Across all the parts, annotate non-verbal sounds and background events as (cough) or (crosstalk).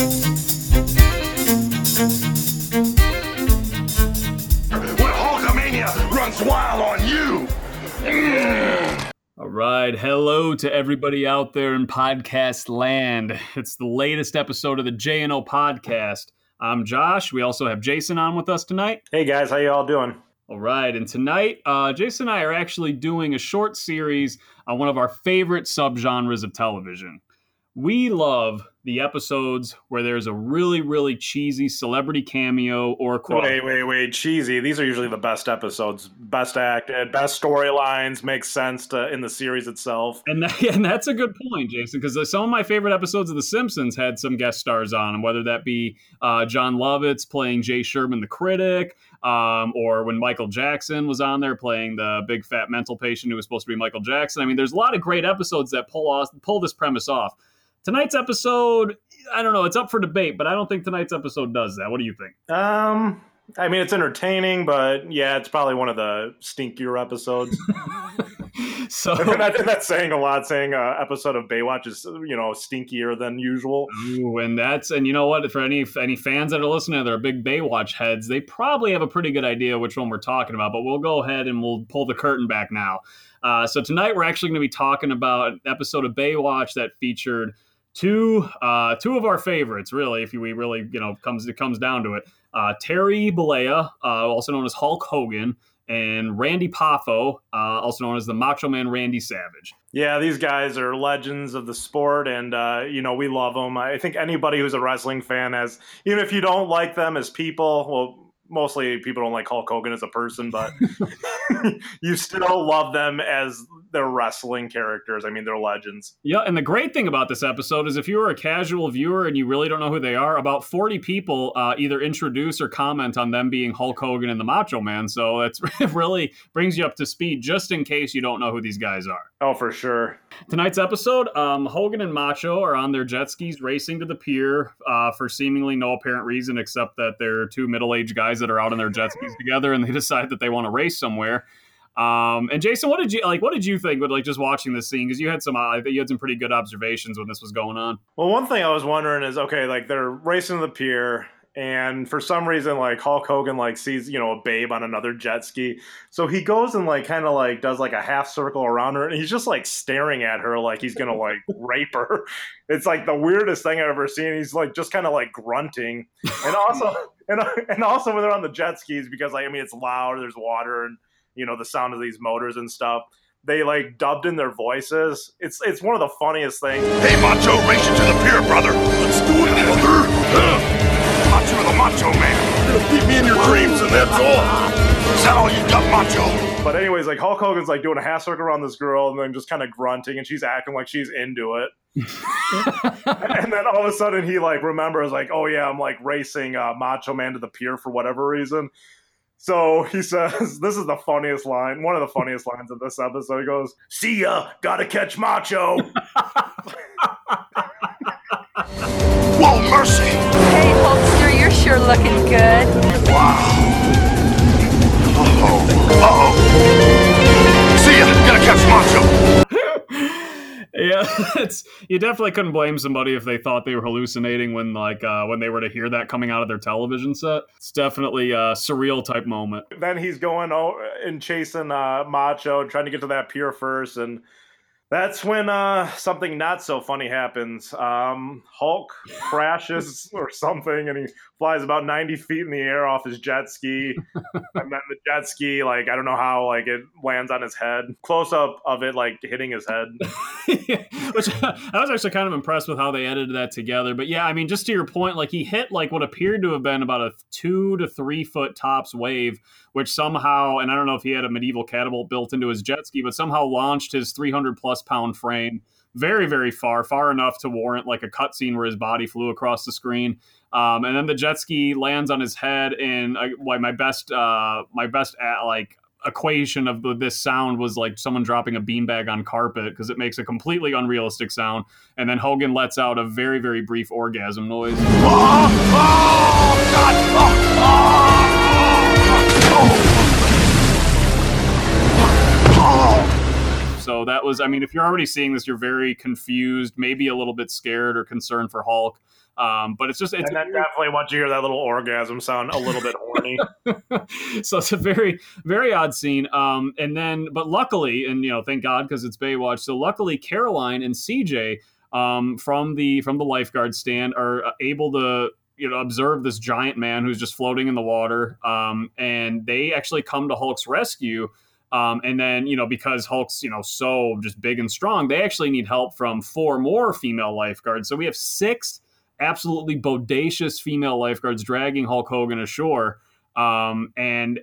When Hulkamania runs wild on you. All right. Hello to everybody out there in podcast land. It's the latest episode of the JNO podcast. I'm Josh. We also have Jason on with us tonight. Hey guys, how you all doing? All right. And tonight, uh, Jason and I are actually doing a short series on one of our favorite subgenres of television. We love the episodes where there's a really, really cheesy celebrity cameo or cross. Wait, wait, wait. Cheesy. These are usually the best episodes. Best acted, best storylines, makes sense to, in the series itself. And, that, (laughs) and that's a good point, Jason, because some of my favorite episodes of The Simpsons had some guest stars on them, whether that be uh, Jon Lovitz playing Jay Sherman the critic, um, or when Michael Jackson was on there playing the big fat mental patient who was supposed to be Michael Jackson. I mean, there's a lot of great episodes that pull off, pull this premise off. Tonight's episode, I don't know, it's up for debate, but I don't think tonight's episode does that. What do you think? Um, I mean, it's entertaining, but yeah, it's probably one of the stinkier episodes. (laughs) so that, that's saying a lot. Saying a episode of Baywatch is you know stinkier than usual. Ooh, and that's and you know what? For any any fans that are listening, that are big Baywatch heads, they probably have a pretty good idea which one we're talking about. But we'll go ahead and we'll pull the curtain back now. Uh, so tonight we're actually going to be talking about an episode of Baywatch that featured two uh, two of our favorites, really. If we really you know comes it comes down to it, uh, Terry Bollea, uh, also known as Hulk Hogan, and Randy Poffo, uh, also known as the Macho Man Randy Savage. Yeah, these guys are legends of the sport, and uh, you know we love them. I think anybody who's a wrestling fan has, even if you don't like them as people, well. Mostly people don't like Hulk Hogan as a person, but (laughs) (laughs) you still love them as their wrestling characters. I mean, they're legends. Yeah, and the great thing about this episode is if you are a casual viewer and you really don't know who they are, about 40 people uh, either introduce or comment on them being Hulk Hogan and the Macho Man. So (laughs) it really brings you up to speed just in case you don't know who these guys are. Oh, for sure. Tonight's episode, um, Hogan and Macho are on their jet skis racing to the pier uh, for seemingly no apparent reason except that they're two middle aged guys that are out on their jet skis together and they (laughs) decide that they want to race somewhere. Um, and Jason, what did you like? What did you think with like just watching this scene? Because you had some, I uh, you had some pretty good observations when this was going on. Well, one thing I was wondering is, okay, like they're racing to the pier, and for some reason, like Hulk Hogan like sees you know a babe on another jet ski, so he goes and like kind of like does like a half circle around her, and he's just like staring at her like he's gonna like (laughs) rape her. It's like the weirdest thing I've ever seen. He's like just kind of like grunting, and also (laughs) and and also when they're on the jet skis because like I mean it's loud, there's water and you know the sound of these motors and stuff they like dubbed in their voices it's it's one of the funniest things Hey, Macho, race you to the pier, brother. Let's do it, brother. Macho Macho Man. You're gonna beat me in your dreams, and that's all. Is that all you got, Macho? but anyways like hulk hogan's like doing a half circle around this girl and then just kind of grunting and she's acting like she's into it (laughs) and then all of a sudden he like remembers like oh yeah i'm like racing uh, macho man to the pier for whatever reason so he (laughs) says this is the funniest line one of the funniest lines of this episode he goes see ya gotta catch macho (laughs) Whoa, mercy. Hey, you're sure looking good. Uh-oh. Uh-oh. See ya. Gotta catch Macho. (laughs) Yeah, (laughs) it's you definitely couldn't blame somebody if they thought they were hallucinating when like uh, when they were to hear that coming out of their television set. It's definitely a surreal type moment. then he's going oh, and chasing uh, macho trying to get to that pier first and that's when uh, something not so funny happens. Um, Hulk crashes (laughs) or something, and he flies about ninety feet in the air off his jet ski, (laughs) and then the jet ski, like I don't know how, like it lands on his head. Close up of it, like hitting his head. (laughs) Which I was actually kind of impressed with how they edited that together. But yeah, I mean, just to your point, like he hit like what appeared to have been about a two to three foot tops wave, which somehow, and I don't know if he had a medieval catapult built into his jet ski, but somehow launched his 300 plus pound frame very, very far, far enough to warrant like a cutscene where his body flew across the screen. Um, and then the jet ski lands on his head, and uh, my best, uh, my best uh, like equation of this sound was like someone dropping a beanbag on carpet because it makes a completely unrealistic sound. And then Hogan lets out a very, very brief orgasm noise. Oh, oh, God. Oh. So that was, I mean, if you're already seeing this, you're very confused, maybe a little bit scared or concerned for Hulk. Um, but it's just it's and then definitely once you hear that little orgasm sound, a little bit horny. (laughs) so it's a very very odd scene. Um, and then, but luckily, and you know, thank God because it's Baywatch. So luckily, Caroline and CJ um, from the from the lifeguard stand are uh, able to you know observe this giant man who's just floating in the water um, and they actually come to hulk's rescue um, and then you know because hulk's you know so just big and strong they actually need help from four more female lifeguards. So we have six absolutely bodacious female lifeguards dragging hulk hogan ashore um, and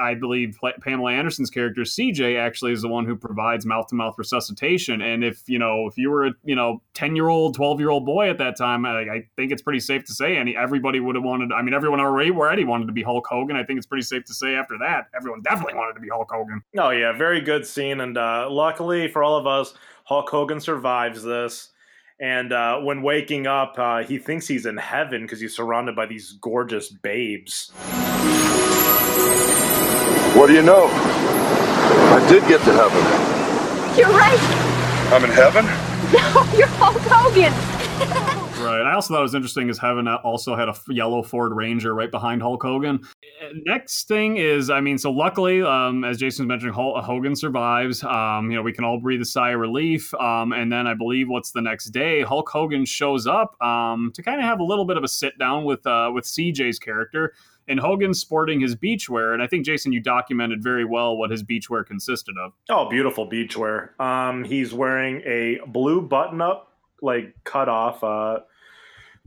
I believe Pamela Anderson's character CJ actually is the one who provides mouth to mouth resuscitation. And if you know, if you were a you know ten year old, twelve year old boy at that time, I, I, think it's pretty safe to say any everybody would have wanted. I mean, everyone already already wanted to be Hulk Hogan. I think it's pretty safe to say after that, everyone definitely wanted to be Hulk Hogan. Oh yeah, very good scene, and uh, luckily for all of us, Hulk Hogan survives this. And uh, when waking up, uh, he thinks he's in heaven because he's surrounded by these gorgeous babes. What do you know? I did get to heaven. You're right. I'm in heaven? (laughs) No, you're Hulk Hogan. I also thought it was interesting is Heaven also had a yellow Ford Ranger right behind Hulk Hogan. Next thing is, I mean, so luckily, um, as Jason's mentioning, Hulk, Hogan survives. Um, you know, we can all breathe a sigh of relief. Um, and then I believe what's the next day? Hulk Hogan shows up um, to kind of have a little bit of a sit down with uh, with CJ's character. And Hogan's sporting his beachwear, and I think Jason, you documented very well what his beachwear consisted of. Oh, beautiful beachwear. Um, he's wearing a blue button-up, like cut off, uh,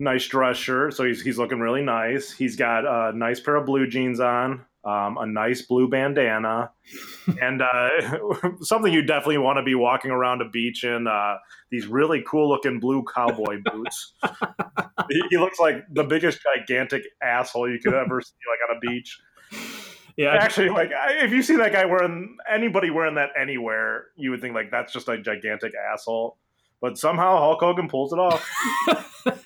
nice dress shirt, so he's he's looking really nice. He's got a nice pair of blue jeans on, um, a nice blue bandana, (laughs) and uh, (laughs) something you definitely want to be walking around a beach in. Uh, these really cool looking blue cowboy (laughs) boots. he, he, looks like the biggest gigantic asshole you could ever see, like on a beach. Yeah, actually, like if you see that guy wearing anybody wearing that anywhere, you would think like that's just a gigantic asshole but somehow Hulk Hogan pulls it off.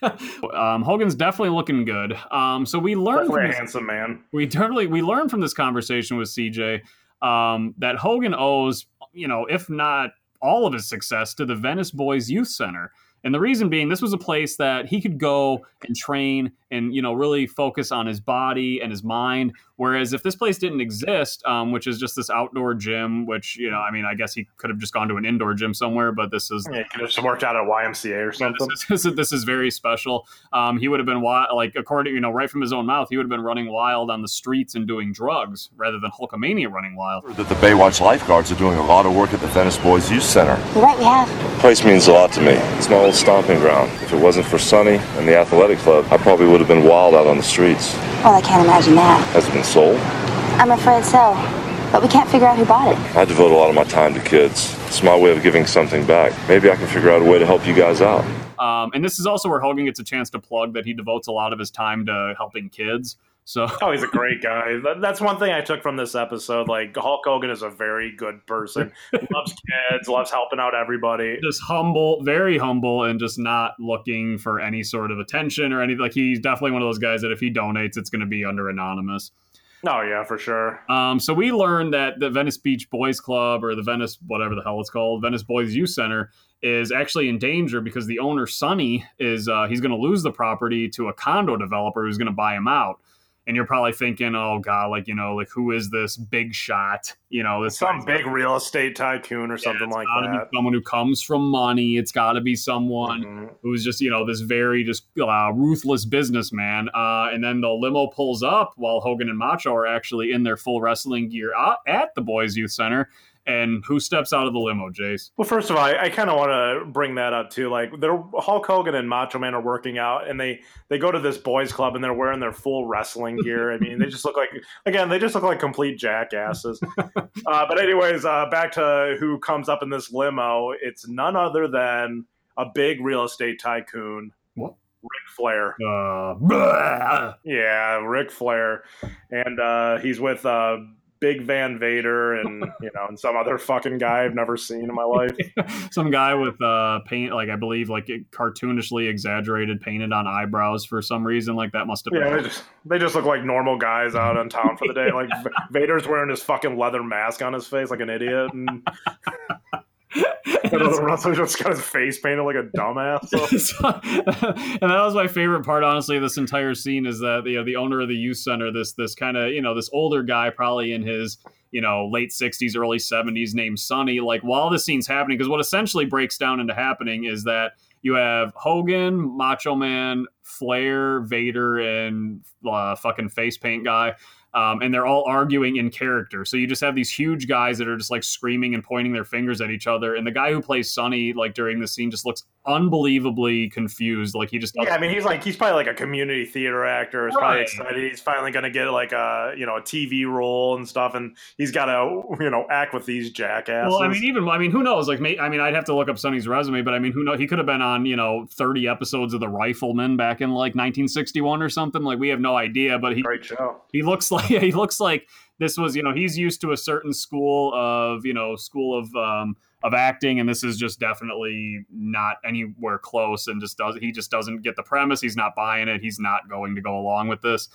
(laughs) um, Hogan's definitely looking good. Um, so we learned definitely from this, handsome man. We totally we learned from this conversation with CJ um, that Hogan owes, you know, if not all of his success to the Venice Boys Youth Center. And the reason being, this was a place that he could go and train and you know really focus on his body and his mind. Whereas if this place didn't exist, um, which is just this outdoor gym, which you know, I mean, I guess he could have just gone to an indoor gym somewhere, but this is yeah, he could have just worked out at YMCA or something. Yeah, (laughs) this, is, this, is, very special. Um, he would have been like according you know right from his own mouth, he would have been running wild on the streets and doing drugs rather than Hulkamania running wild. That the Baywatch lifeguards are doing a lot of work at the Venice Boys Youth Center. You're right, we have. The place means a lot to me. It's my old stomping ground. If it wasn't for Sonny and the athletic club, I probably would have been wild out on the streets. Well, I can't imagine that. Has it been sold? I'm afraid so. But we can't figure out who bought it. I devote a lot of my time to kids. It's my way of giving something back. Maybe I can figure out a way to help you guys out. Um, and this is also where Hogan gets a chance to plug that he devotes a lot of his time to helping kids. So (laughs) oh, he's a great guy. That's one thing I took from this episode. Like Hulk Hogan is a very good person. (laughs) loves kids, loves helping out everybody. Just humble, very humble, and just not looking for any sort of attention or anything. Like he's definitely one of those guys that if he donates, it's going to be under anonymous. Oh yeah, for sure. Um, so we learned that the Venice Beach Boys Club or the Venice whatever the hell it's called, Venice Boys Youth Center, is actually in danger because the owner Sonny is uh, he's going to lose the property to a condo developer who's going to buy him out and you're probably thinking, oh god, like you know, like who is this big shot? You know, this some big real estate tycoon or something yeah, like that. someone who comes from money. It's got to be someone mm-hmm. who's just you know this very just uh, ruthless businessman. Uh, and then the limo pulls up while Hogan and Macho are actually in their full wrestling gear at the Boys Youth Center and who steps out of the limo, Jace? Well, first of all, I, I kind of want to bring that up too. Like, they're, Hulk Hogan and Macho Man are working out, and they they go to this boys' club, and they're wearing their full wrestling gear. I mean, they just look like again, they just look like complete jackasses. (laughs) uh, but anyways, uh, back to who comes up in this limo. It's none other than a big real estate tycoon. What? Ric Flair. Uh, yeah, Ric Flair, and uh, he's with uh, Big Van Vader and (laughs) you know and some other fucking guy I've never seen in my life. (laughs) some guy with uh paint like I believe like cartoonishly exaggerated painted on eyebrows for some reason like that must have yeah, been. They just, they just look like normal guys out in town for the day. Like (laughs) Vader's wearing his fucking leather mask on his face like an idiot and Wrestler (laughs) just got his face painted like a dumbass. (laughs) (laughs) And that was my favorite part, honestly. of This entire scene is that you know the owner of the youth center, this this kind of you know this older guy, probably in his you know late sixties, early seventies, named Sonny. Like while this scene's happening, because what essentially breaks down into happening is that you have Hogan, Macho Man, Flair, Vader, and uh, fucking face paint guy. Um, and they're all arguing in character. So you just have these huge guys that are just like screaming and pointing their fingers at each other. And the guy who plays Sonny, like during the scene, just looks unbelievably confused. Like he just Yeah, I mean, he's like he's probably like a community theater actor. He's probably Right. excited. He's finally going to get like a you know a TV role and stuff, and he's got to you know act with these jackasses. Well, I mean, even I mean, who knows? Like, may, I mean, I'd have to look up Sonny's resume, but I mean, who know? He could have been on you know thirty episodes of The Rifleman back in like 1961 or something. Like, we have no idea. But he great show. he looks (laughs) like he looks like this was you know he's used to a certain school of you know school of um of acting and this is just definitely not anywhere close and just does he just doesn't get the premise he's not buying it he's not going to go along with this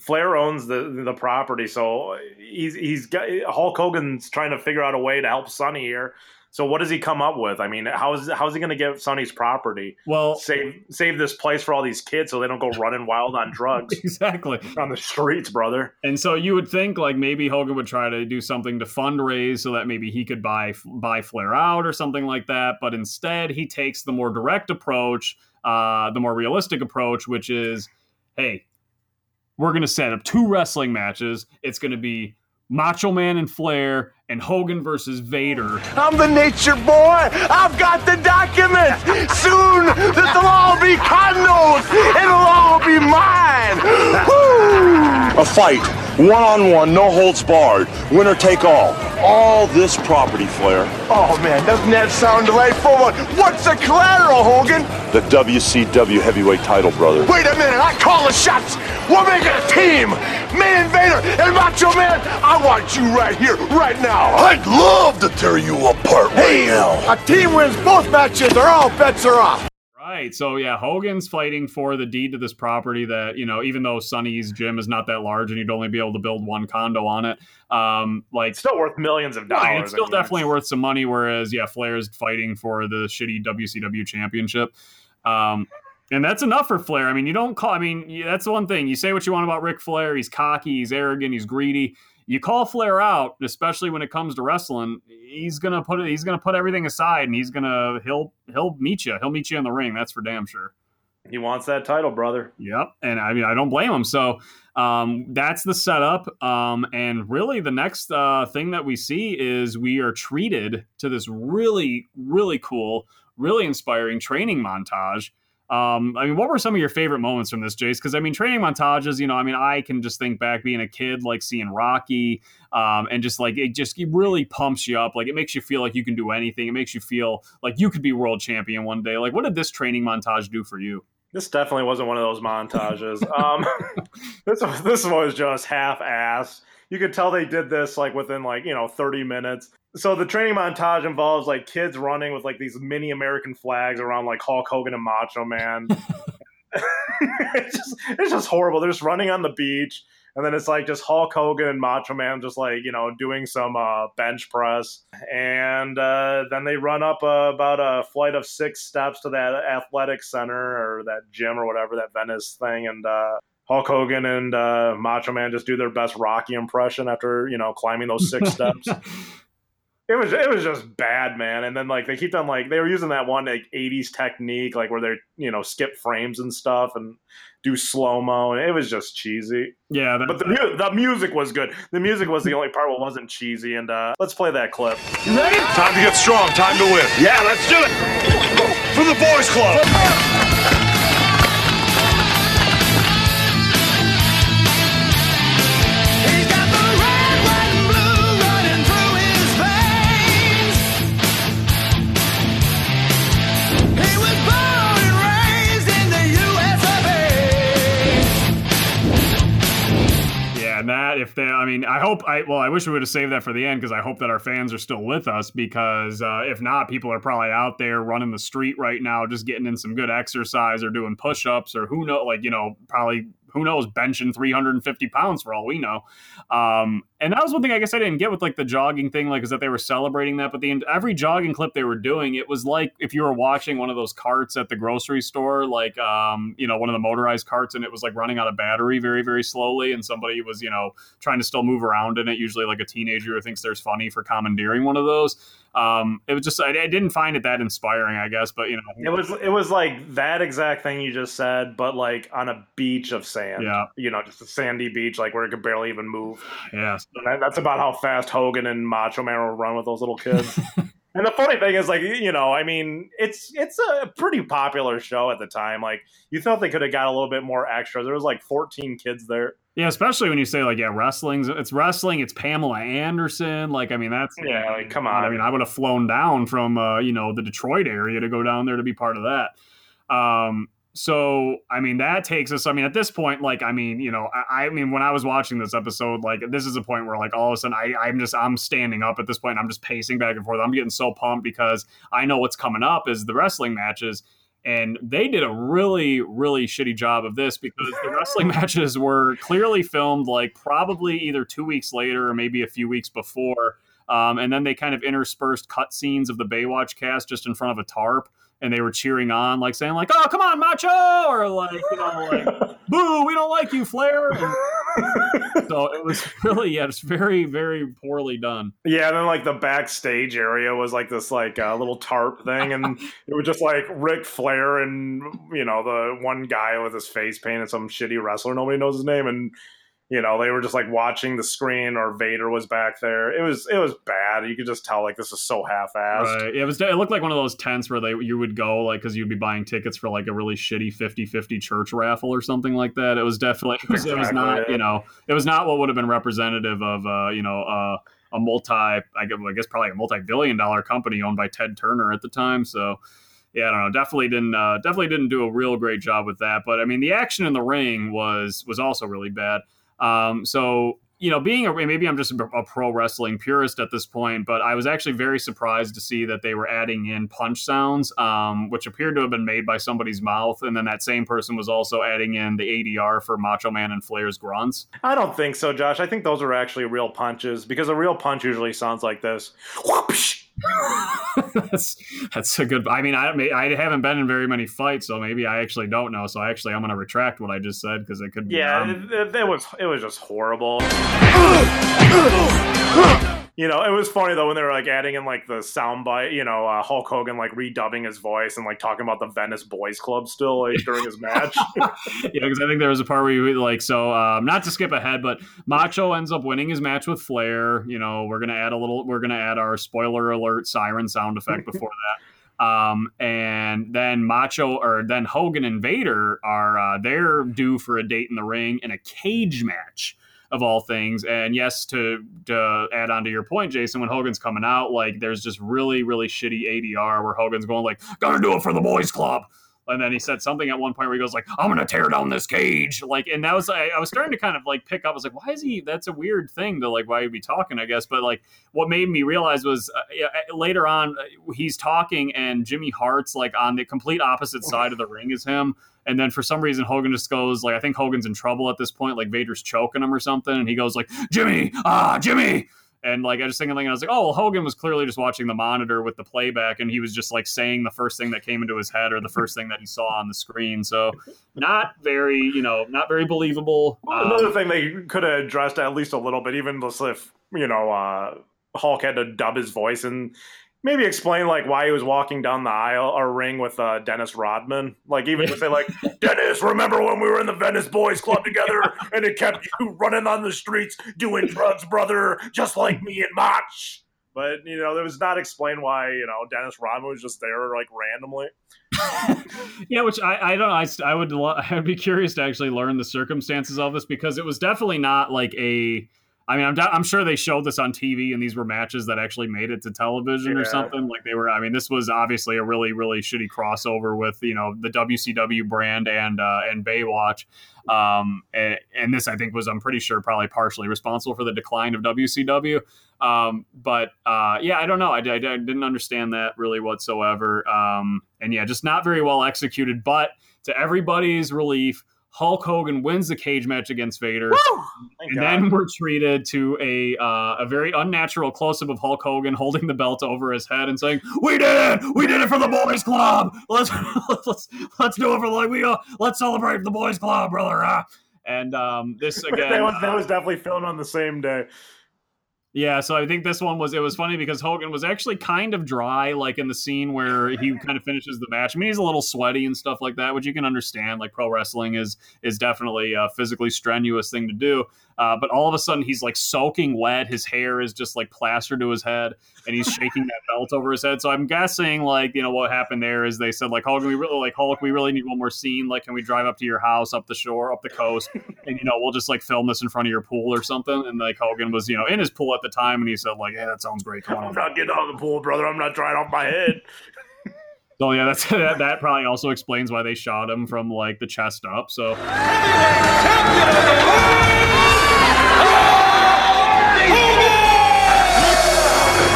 Flair owns the the property, so he's he's got Hulk Hogan's trying to figure out a way to help Sonny here. So what does he come up with? I mean, how is how is he going to get Sonny's property? well Save save this place for all these kids so they don't go running wild on drugs (laughs) exactly on the streets, brother. And so you would think like maybe Hogan would try to do something to fundraise so that maybe he could buy buy Flair out or something like that. But instead, he takes the more direct approach, uh, the more realistic approach, which is, hey, we're going to set up two wrestling matches. It's going to be Macho Man and Flair and Hogan versus Vader. I'm the nature boy. I've got the documents. Soon this'll all be condos. It'll all be mine. Woo! A fight, one on one, no holds barred. Winner take all. All this property, Flair. Oh man, doesn't that sound delightful? What's the collateral, Hogan? The WCW heavyweight title, brother. Wait a minute, I call the shots. We're making a team. Me and Vader and Macho Man. I want you right here, right now. I'd love to tear you apart right now. A team wins both matches, or all bets are off. Right. So yeah, Hogan's fighting for the deed to this property that, you know, even though Sonny's gym is not that large and you'd only be able to build one condo on it, um, like It's still worth millions of dollars. Right, it's still I mean, definitely worth some money. Whereas, yeah, Flair's fighting for the shitty WCW championship. Um, and that's enough for Flair. I mean, you don't call, I mean, that's the one thing. You say what you want about Ric Flair. He's cocky, he's arrogant, he's greedy. You call Flair out, especially when it comes to wrestling, he's gonna put it, he's gonna put everything aside and he's gonna he'll he'll meet you. He'll meet you in the ring, that's for damn sure. He wants that title, brother. Yep. And I mean, I don't blame him. So um, that's the setup. Um, and really, the next uh, thing that we see is we are treated to this really, really cool, really inspiring training montage. Um, I mean, what were some of your favorite moments from this, Jace? Because I mean, training montages, you know, I mean, I can just think back being a kid, like seeing Rocky, um, and just like it just it really pumps you up. Like it makes you feel like you can do anything. It makes you feel like you could be world champion one day. Like, what did this training montage do for you? This definitely wasn't one of those montages. um, (laughs) this this was just half-ass. You could tell they did this like within like you know 30 minutes. So the training montage involves like kids running with like these mini American flags around like Hulk Hogan and Macho Man. (laughs) (laughs) it's just it's just horrible. They're just running on the beach, and then it's like just Hulk Hogan and Macho Man just like you know doing some uh, bench press, and uh, then they run up uh, about a flight of six steps to that athletic center or that gym or whatever that Venice thing, and uh, Hulk Hogan and uh, Macho Man just do their best Rocky impression after you know climbing those six (laughs) steps. It was it was just bad, man. And then like they keep on like they were using that one like '80s technique, like where they you know skip frames and stuff and do slow mo, and it was just cheesy. Yeah, that, But the mu- the music was good. The music was the only part that wasn't cheesy. And uh, let's play that clip. You ready? Time to get strong. Time to win. Yeah, let's do it. For the boys' club. If they, I mean, I hope I well, I wish we would have saved that for the end because I hope that our fans are still with us because uh, if not, people are probably out there running the street right now, just getting in some good exercise or doing push-ups or who know, like you know, probably who knows, benching 350 pounds for all we know. Um, and that was one thing I guess I didn't get with like the jogging thing, like is that they were celebrating that. But the every jogging clip they were doing, it was like if you were watching one of those carts at the grocery store, like um, you know, one of the motorized carts, and it was like running out of battery very, very slowly, and somebody was, you know, trying to still move around in it, usually like a teenager who thinks there's funny for commandeering one of those. Um, it was just I, I didn't find it that inspiring, I guess, but you know, It was it was like that exact thing you just said, but like on a beach of sand. Yeah. You know, just a sandy beach, like where it could barely even move. yeah, And that- that's about how fast Hogan and Macho Man will run with those little kids. (laughs) and the funny thing is, like, you know, I mean, it's it's a pretty popular show at the time. Like, you thought they could have got a little bit more extra. There was like 14 kids there. yeah, especially when you say like yeah, wrestling's it's wrestling, it's Pamela Anderson, like I mean that's Yeah, like, come on. I mean, I would have flown down from uh, you know the Detroit area to go down there to be part of that. Um, so I mean that takes us. I mean at this point, like I mean you know I, I mean when I was watching this episode, like this is a point where like all of a sudden I I'm just I'm standing up at this point. I'm just pacing back and forth. I'm getting so pumped because I know what's coming up is the wrestling matches. And they did a really, really shitty job of this because the wrestling (laughs) matches were clearly filmed like probably either two weeks later or maybe a few weeks before. Um, and then they kind of interspersed cut scenes of the Baywatch cast just in front of a tarp, and they were cheering on, like saying, like, "Oh, come on, Macho!" or like, you know, like, (laughs) "Boo, we don't like you, Flair." And so it was (laughs) really, yeah, it's very, very poorly done. Yeah, and then like the backstage area was like this like uh, little tarp thing, and (laughs) it was just like Ric Flair and you know the one guy with his face painted, some shitty wrestler, nobody knows his name, and you know they were just like watching the screen, or Vader was back there. It was it was bad. You could just tell like this is so half-assed. Right. It was. It looked like one of those tents where they you would go like because you'd be buying tickets for like a really shitty 50-50 church raffle or something like that. It was definitely. It was, it was not. You know. It was not what would have been representative of. Uh, you know. Uh, a multi, I guess, I guess probably a multi-billion dollar company owned by Ted Turner at the time. So, yeah, I don't know. Definitely didn't. Uh, definitely didn't do a real great job with that. But I mean, the action in the ring was was also really bad. Um, so you know, being a maybe I'm just a, pro wrestling purist at this point, but I was actually very surprised to see that they were adding in punch sounds, um, which appeared to have been made by somebody's mouth, and then that same person was also adding in the ADR for Macho Man and Flair's grunts. I don't think so, Josh. I think those are actually real punches because a real punch usually sounds like this. Whoopsh! (laughs) that's that's a good. I mean, I I haven't been in very many fights, so maybe I actually don't know. So actually, I'm going to retract what I just said because it could be. Yeah, it, it, it was it was just horrible. (laughs) You know, it was funny though when they were like adding in like the soundbite. You know, uh, Hulk Hogan like redubbing his voice and like talking about the Venice Boys Club still like, during his match. (laughs) yeah, because I think there was a part where you like so um, not to skip ahead, but Macho ends up winning his match with Flair. You know, we're gonna add a little, we're gonna add our spoiler alert siren sound effect before that. (laughs) Um, and then Macho or then Hogan and Vader are uh, they're due for a date in the ring in a cage match of all things. And yes, to to add on to your point, Jason, when Hogan's coming out, like there's just really really shitty ADR where Hogan's going like, "Gotta do it for the boys club." And then he said something at one point where he goes like, "I'm gonna tear down this cage," like, and that was I, I was starting to kind of like pick up. I was like, "Why is he?" That's a weird thing to like. Why he'd be talking, I guess. But like, what made me realize was uh, later on uh, he's talking and Jimmy Hart's like on the complete opposite side of the ring as him. And then for some reason Hogan just goes like, I think Hogan's in trouble at this point. Like Vader's choking him or something, and he goes like, "Jimmy, ah, Jimmy." And like I just thinking, like I was like, oh, well, Hogan was clearly just watching the monitor with the playback, and he was just like saying the first thing that came into his head or the first thing that he saw on the screen. So not very, you know, not very believable. Well, Um, Another thing they could have addressed at least a little bit, even if you know uh, Hulk had to dub his voice and maybe explain like why he was walking down the aisle or ring with uh, Dennis Rodman. Like even to say like (laughs) Dennis, remember when we were in the Venice Boys Club together (laughs) and it kept you running on the streets doing drugs, brother, just like me and Mach. But you know, it was not explained why you know Dennis Rodman was just there like randomly. (laughs) yeah, which I, I don't know. I, I would lo- I'd be curious to actually learn the circumstances of this because it was definitely not like a. I mean, I'm, I'm sure they showed this on TV, and these were matches that actually made it to television or something. Like they were. I mean, this was obviously a really, really shitty crossover with you know the WCW brand and uh, and Baywatch. Um, and, and this, I think, was I'm pretty sure probably partially responsible for the decline of WCW. Um, but uh, yeah, I don't know. I, I, I didn't understand that really whatsoever. Um, and yeah, just not very well executed. But to everybody's relief, Hulk Hogan wins the cage match against Vader. Thank And God. then we're treated to a uh, a very unnatural close up of Hulk Hogan holding the belt over his head and saying, "We did it! We did it for the boys' club. Let's (laughs) let's let's do it for like we uh, let's celebrate the boys' club, brother." Ah. And um, this (laughs) again, that, was, that uh, was definitely filmed on the same day. Yeah. So I think this one was it was funny because Hogan was actually kind of dry, like in the scene where he kind of finishes the match. I mean, he's a little sweaty and stuff like that, which you can understand. Like pro wrestling is is definitely a physically strenuous thing to do. Uh, but all of a sudden, he's like soaking wet. His hair is just like plastered to his head, and he's shaking that belt over his head. So I'm guessing, like, you know, what happened there is they said, like, Hulk, we really like Hulk, we really need one more scene. Like, can we drive up to your house, up the shore, up the coast, and you know, we'll just like film this in front of your pool or something. And like Hogan was, you know, in his pool at the time, and he said, like, yeah, that sounds great. Come I'm not getting out of the pool, brother. I'm not drying off my head. (laughs) So yeah, that's (laughs) that, that probably also explains why they shot him from like the chest up. So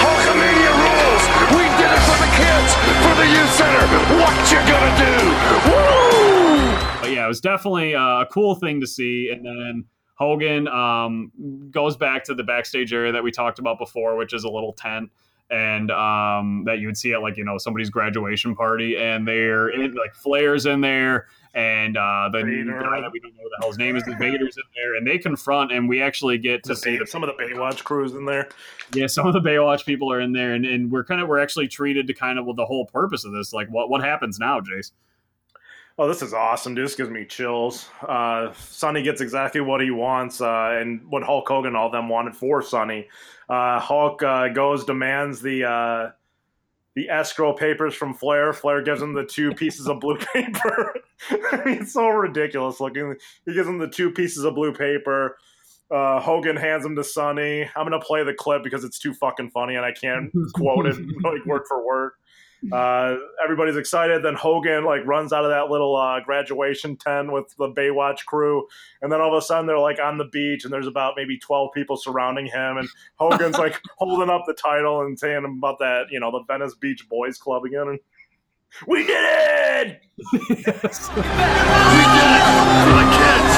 Hulkamania rules! We did it for the kids, for the youth center! What you gonna do? Woo! but yeah, it was definitely uh, a cool thing to see. And then Hogan um, goes back to the backstage area that we talked about before, which is a little tent. And um, that you would see at like you know somebody's graduation party, and they're in, like Flair's in there, and uh, the Vader. guy that we don't know the hell his name is, the Vader's in there, and they confront, and we actually get to The see Bay- the some of the Baywatch crews in there. yeah, some of the Baywatch people are in there, and, and we're kind of we're actually treated to kind of well, the whole purpose of this, like what what happens now, Jace? Oh, this is awesome, dude. This gives me chills. Uh, Sonny gets exactly what he wants, uh, and what Hulk Hogan and all them wanted for Sonny. Uh, Hulk uh, goes, demands the uh, the escrow papers from Flair. Flair gives him the two pieces of blue (laughs) paper. I (laughs) mean, it's so ridiculous looking. He gives him the two pieces of blue paper. Uh, Hogan hands him to Sonny. I'm gonna play the clip because it's too fucking funny, and I can't (laughs) quote it like word for word. Uh, everybody's excited. Then Hogan like runs out of that little uh, graduation tent with the Baywatch crew, and then all of a sudden they're like on the beach, and there's about maybe twelve people surrounding him, and Hogan's like (laughs) holding up the title and saying about that, you know, the Venice Beach Boys Club again. And, we did it! (laughs) We did it for the kids!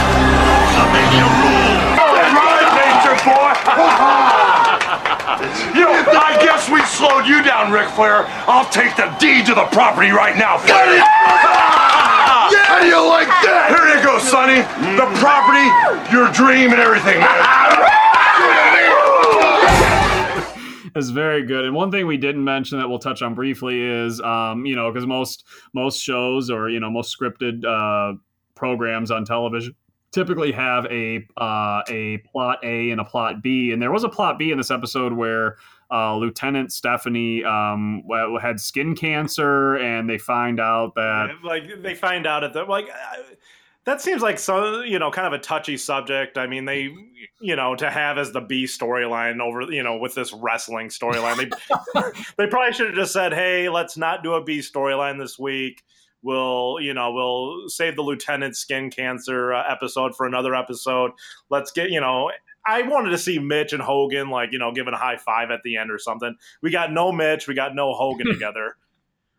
Hulkamania rules! All right, nature boy! you know, I guess we slowed you down, Ric Flair. I'll take the deed to the property right now. Flair. How do you like that? Here you go, Sonny. The property, your dream, and everything, man. (laughs) is very good. And one thing we didn't mention that we'll touch on briefly is, um, you know, because most most shows or you know most scripted uh, programs on television typically have a uh, a plot A and a plot B, and there was a plot B in this episode where. Uh, Lieutenant Stephanie um, had skin cancer, and they find out that like they find out at the like uh, that seems like so you know kind of a touchy subject. I mean they you know to have as the b storyline over you know with this wrestling storyline they (laughs) they probably should have just said hey let's not do a b storyline this week. We'll you know we'll save the lieutenant skin cancer uh, episode for another episode. Let's get you know I wanted to see Mitch and Hogan like you know giving a high five at the end or something. We got no Mitch, we got no Hogan (laughs) together.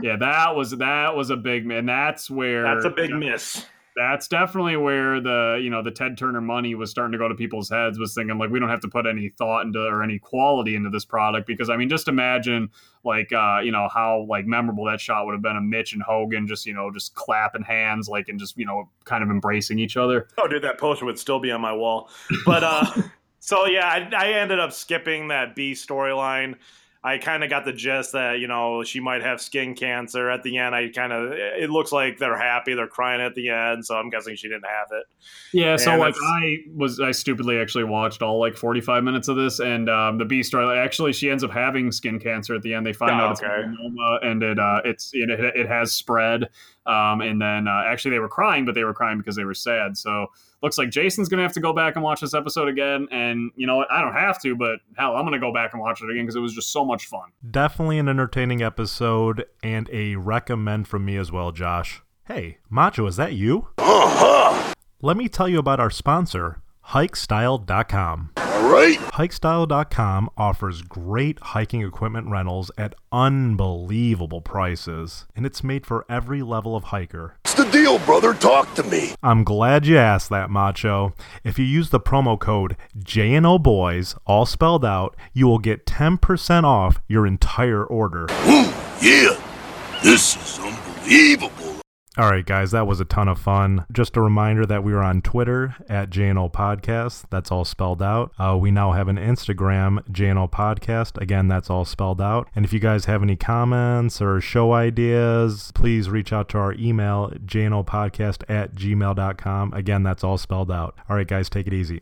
yeah, that was that was a big and that's where That's a big miss. that's definitely where the you know the Ted Turner money was starting to go to people's heads was thinking like we don't have to put any thought into or any quality into this product because I mean just imagine like uh you know how like memorable that shot would have been of Mitch and Hogan just you know just clapping hands like and just you know kind of embracing each other. Oh, dude, that poster would still be on my wall. But uh, (laughs) so yeah, I, I ended up skipping that B storyline. I kind of got the gist that you know she might have skin cancer. At the end, I kind of it looks like they're happy, they're crying at the end. So I'm guessing she didn't have it. Yeah, so like I was I stupidly actually watched all like 45 minutes of this and um the B story actually she ends up having skin cancer at the end. They find Oh, out it's okay. melanoma and it uh it's it, it has spread. Um and then uh, actually they were crying but they were crying because they were sad. So looks like Jason's going to have to go back and watch this episode again and you know what? I don't have to, but hell, I'm going to go back and watch it again because it was just so much fun. Definitely an entertaining episode and a recommend from me as well, Josh. Hey, Macho, is that you? (laughs) Let me tell you about our sponsor, hikestyle.com. All right. Hikestyle.com offers great hiking equipment rentals at unbelievable prices, and it's made for every level of hiker. What's the deal, brother? Talk to me. I'm glad you asked that, Macho. If you use the promo code JNO Boys, all spelled out, you will get 10% off your entire order. Ooh, yeah. This is unbelievable. All right, guys, that was a ton of fun. Just a reminder that we are on Twitter at JNO Podcast. That's all spelled out. Uh, we now have an Instagram, JNO Podcast. Again, that's all spelled out. And if you guys have any comments or show ideas, please reach out to our email, jnopodcast at gmail.com. Again, that's all spelled out. All right, guys, take it easy.